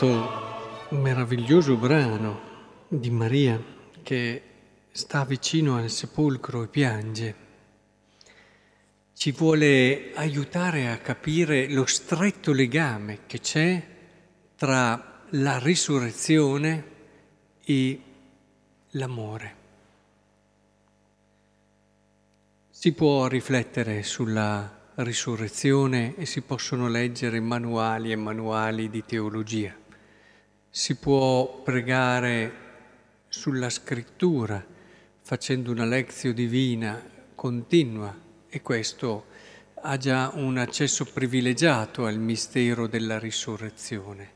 questo meraviglioso brano di Maria che sta vicino al sepolcro e piange, ci vuole aiutare a capire lo stretto legame che c'è tra la risurrezione e l'amore. Si può riflettere sulla risurrezione e si possono leggere manuali e manuali di teologia. Si può pregare sulla scrittura facendo una lezione divina continua e questo ha già un accesso privilegiato al mistero della risurrezione.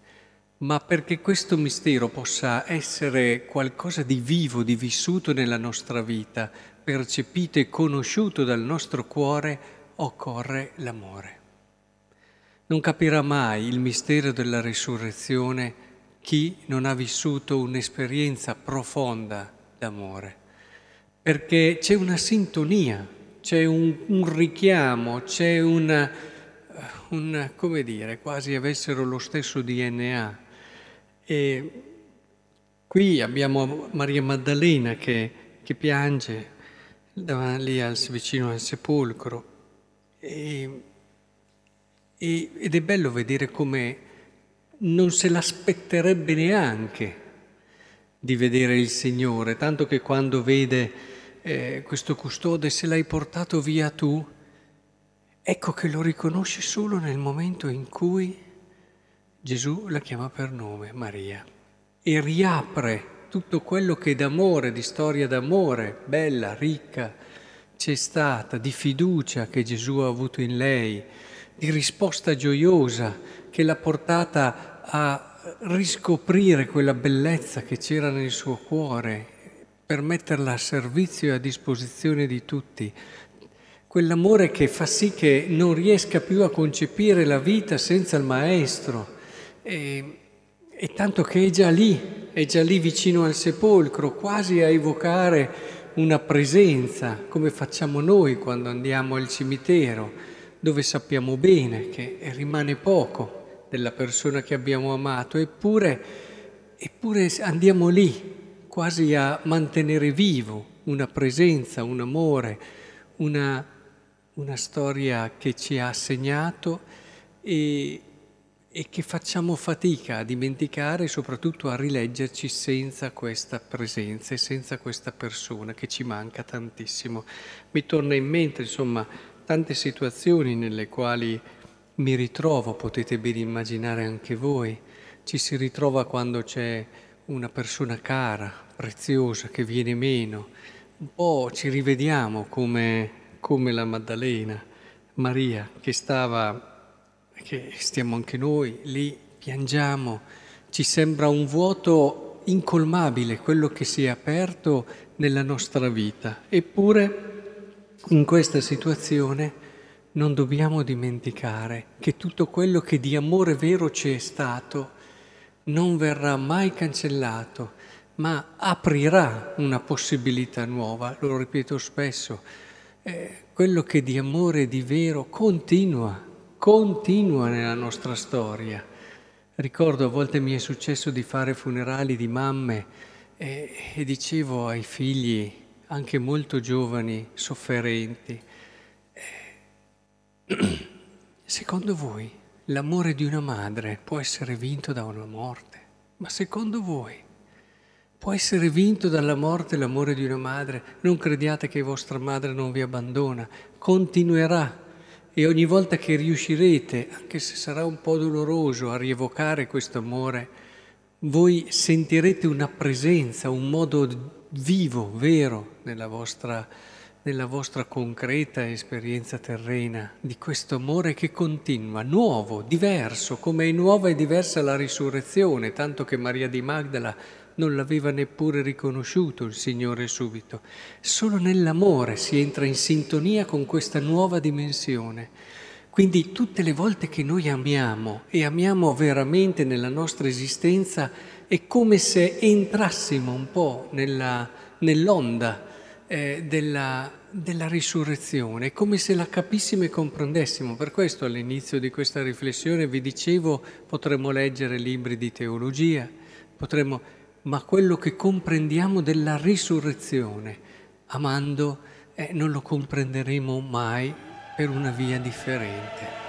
Ma perché questo mistero possa essere qualcosa di vivo, di vissuto nella nostra vita, percepito e conosciuto dal nostro cuore, occorre l'amore. Non capirà mai il mistero della risurrezione chi non ha vissuto un'esperienza profonda d'amore, perché c'è una sintonia, c'è un, un richiamo, c'è una, un, come dire, quasi avessero lo stesso DNA. E qui abbiamo Maria Maddalena che, che piange lì al, vicino al sepolcro e, e, ed è bello vedere come non se l'aspetterebbe neanche di vedere il Signore, tanto che quando vede eh, questo custode, se l'hai portato via tu, ecco che lo riconosce solo nel momento in cui Gesù la chiama per nome, Maria, e riapre tutto quello che d'amore, di storia d'amore, bella, ricca, c'è stata, di fiducia che Gesù ha avuto in lei, di risposta gioiosa che l'ha portata a riscoprire quella bellezza che c'era nel suo cuore, per metterla a servizio e a disposizione di tutti. Quell'amore che fa sì che non riesca più a concepire la vita senza il Maestro. E, e tanto che è già lì, è già lì vicino al sepolcro, quasi a evocare una presenza, come facciamo noi quando andiamo al cimitero, dove sappiamo bene che rimane poco della persona che abbiamo amato, eppure, eppure andiamo lì quasi a mantenere vivo una presenza, un amore, una, una storia che ci ha segnato e, e che facciamo fatica a dimenticare e soprattutto a rileggerci senza questa presenza e senza questa persona che ci manca tantissimo. Mi torna in mente, insomma, tante situazioni nelle quali mi ritrovo, potete ben immaginare anche voi, ci si ritrova quando c'è una persona cara, preziosa, che viene meno, un po' ci rivediamo come, come la Maddalena, Maria, che stava che stiamo anche noi lì, piangiamo, ci sembra un vuoto incolmabile quello che si è aperto nella nostra vita. Eppure in questa situazione non dobbiamo dimenticare che tutto quello che di amore vero ci è stato non verrà mai cancellato, ma aprirà una possibilità nuova. Lo ripeto spesso, eh, quello che di amore di vero continua continua nella nostra storia. Ricordo a volte mi è successo di fare funerali di mamme e, e dicevo ai figli, anche molto giovani, sofferenti, eh, secondo voi l'amore di una madre può essere vinto da una morte? Ma secondo voi può essere vinto dalla morte l'amore di una madre? Non crediate che vostra madre non vi abbandona, continuerà e ogni volta che riuscirete, anche se sarà un po' doloroso, a rievocare questo amore, voi sentirete una presenza, un modo vivo, vero, nella vostra, nella vostra concreta esperienza terrena di questo amore che continua, nuovo, diverso, come è nuova e diversa la risurrezione, tanto che Maria di Magdala non l'aveva neppure riconosciuto il Signore subito. Solo nell'amore si entra in sintonia con questa nuova dimensione. Quindi tutte le volte che noi amiamo e amiamo veramente nella nostra esistenza è come se entrassimo un po' nella, nell'onda eh, della, della risurrezione, come se la capissimo e comprendessimo. Per questo all'inizio di questa riflessione vi dicevo potremmo leggere libri di teologia, potremmo, ma quello che comprendiamo della risurrezione, amando, eh, non lo comprenderemo mai per una via differente.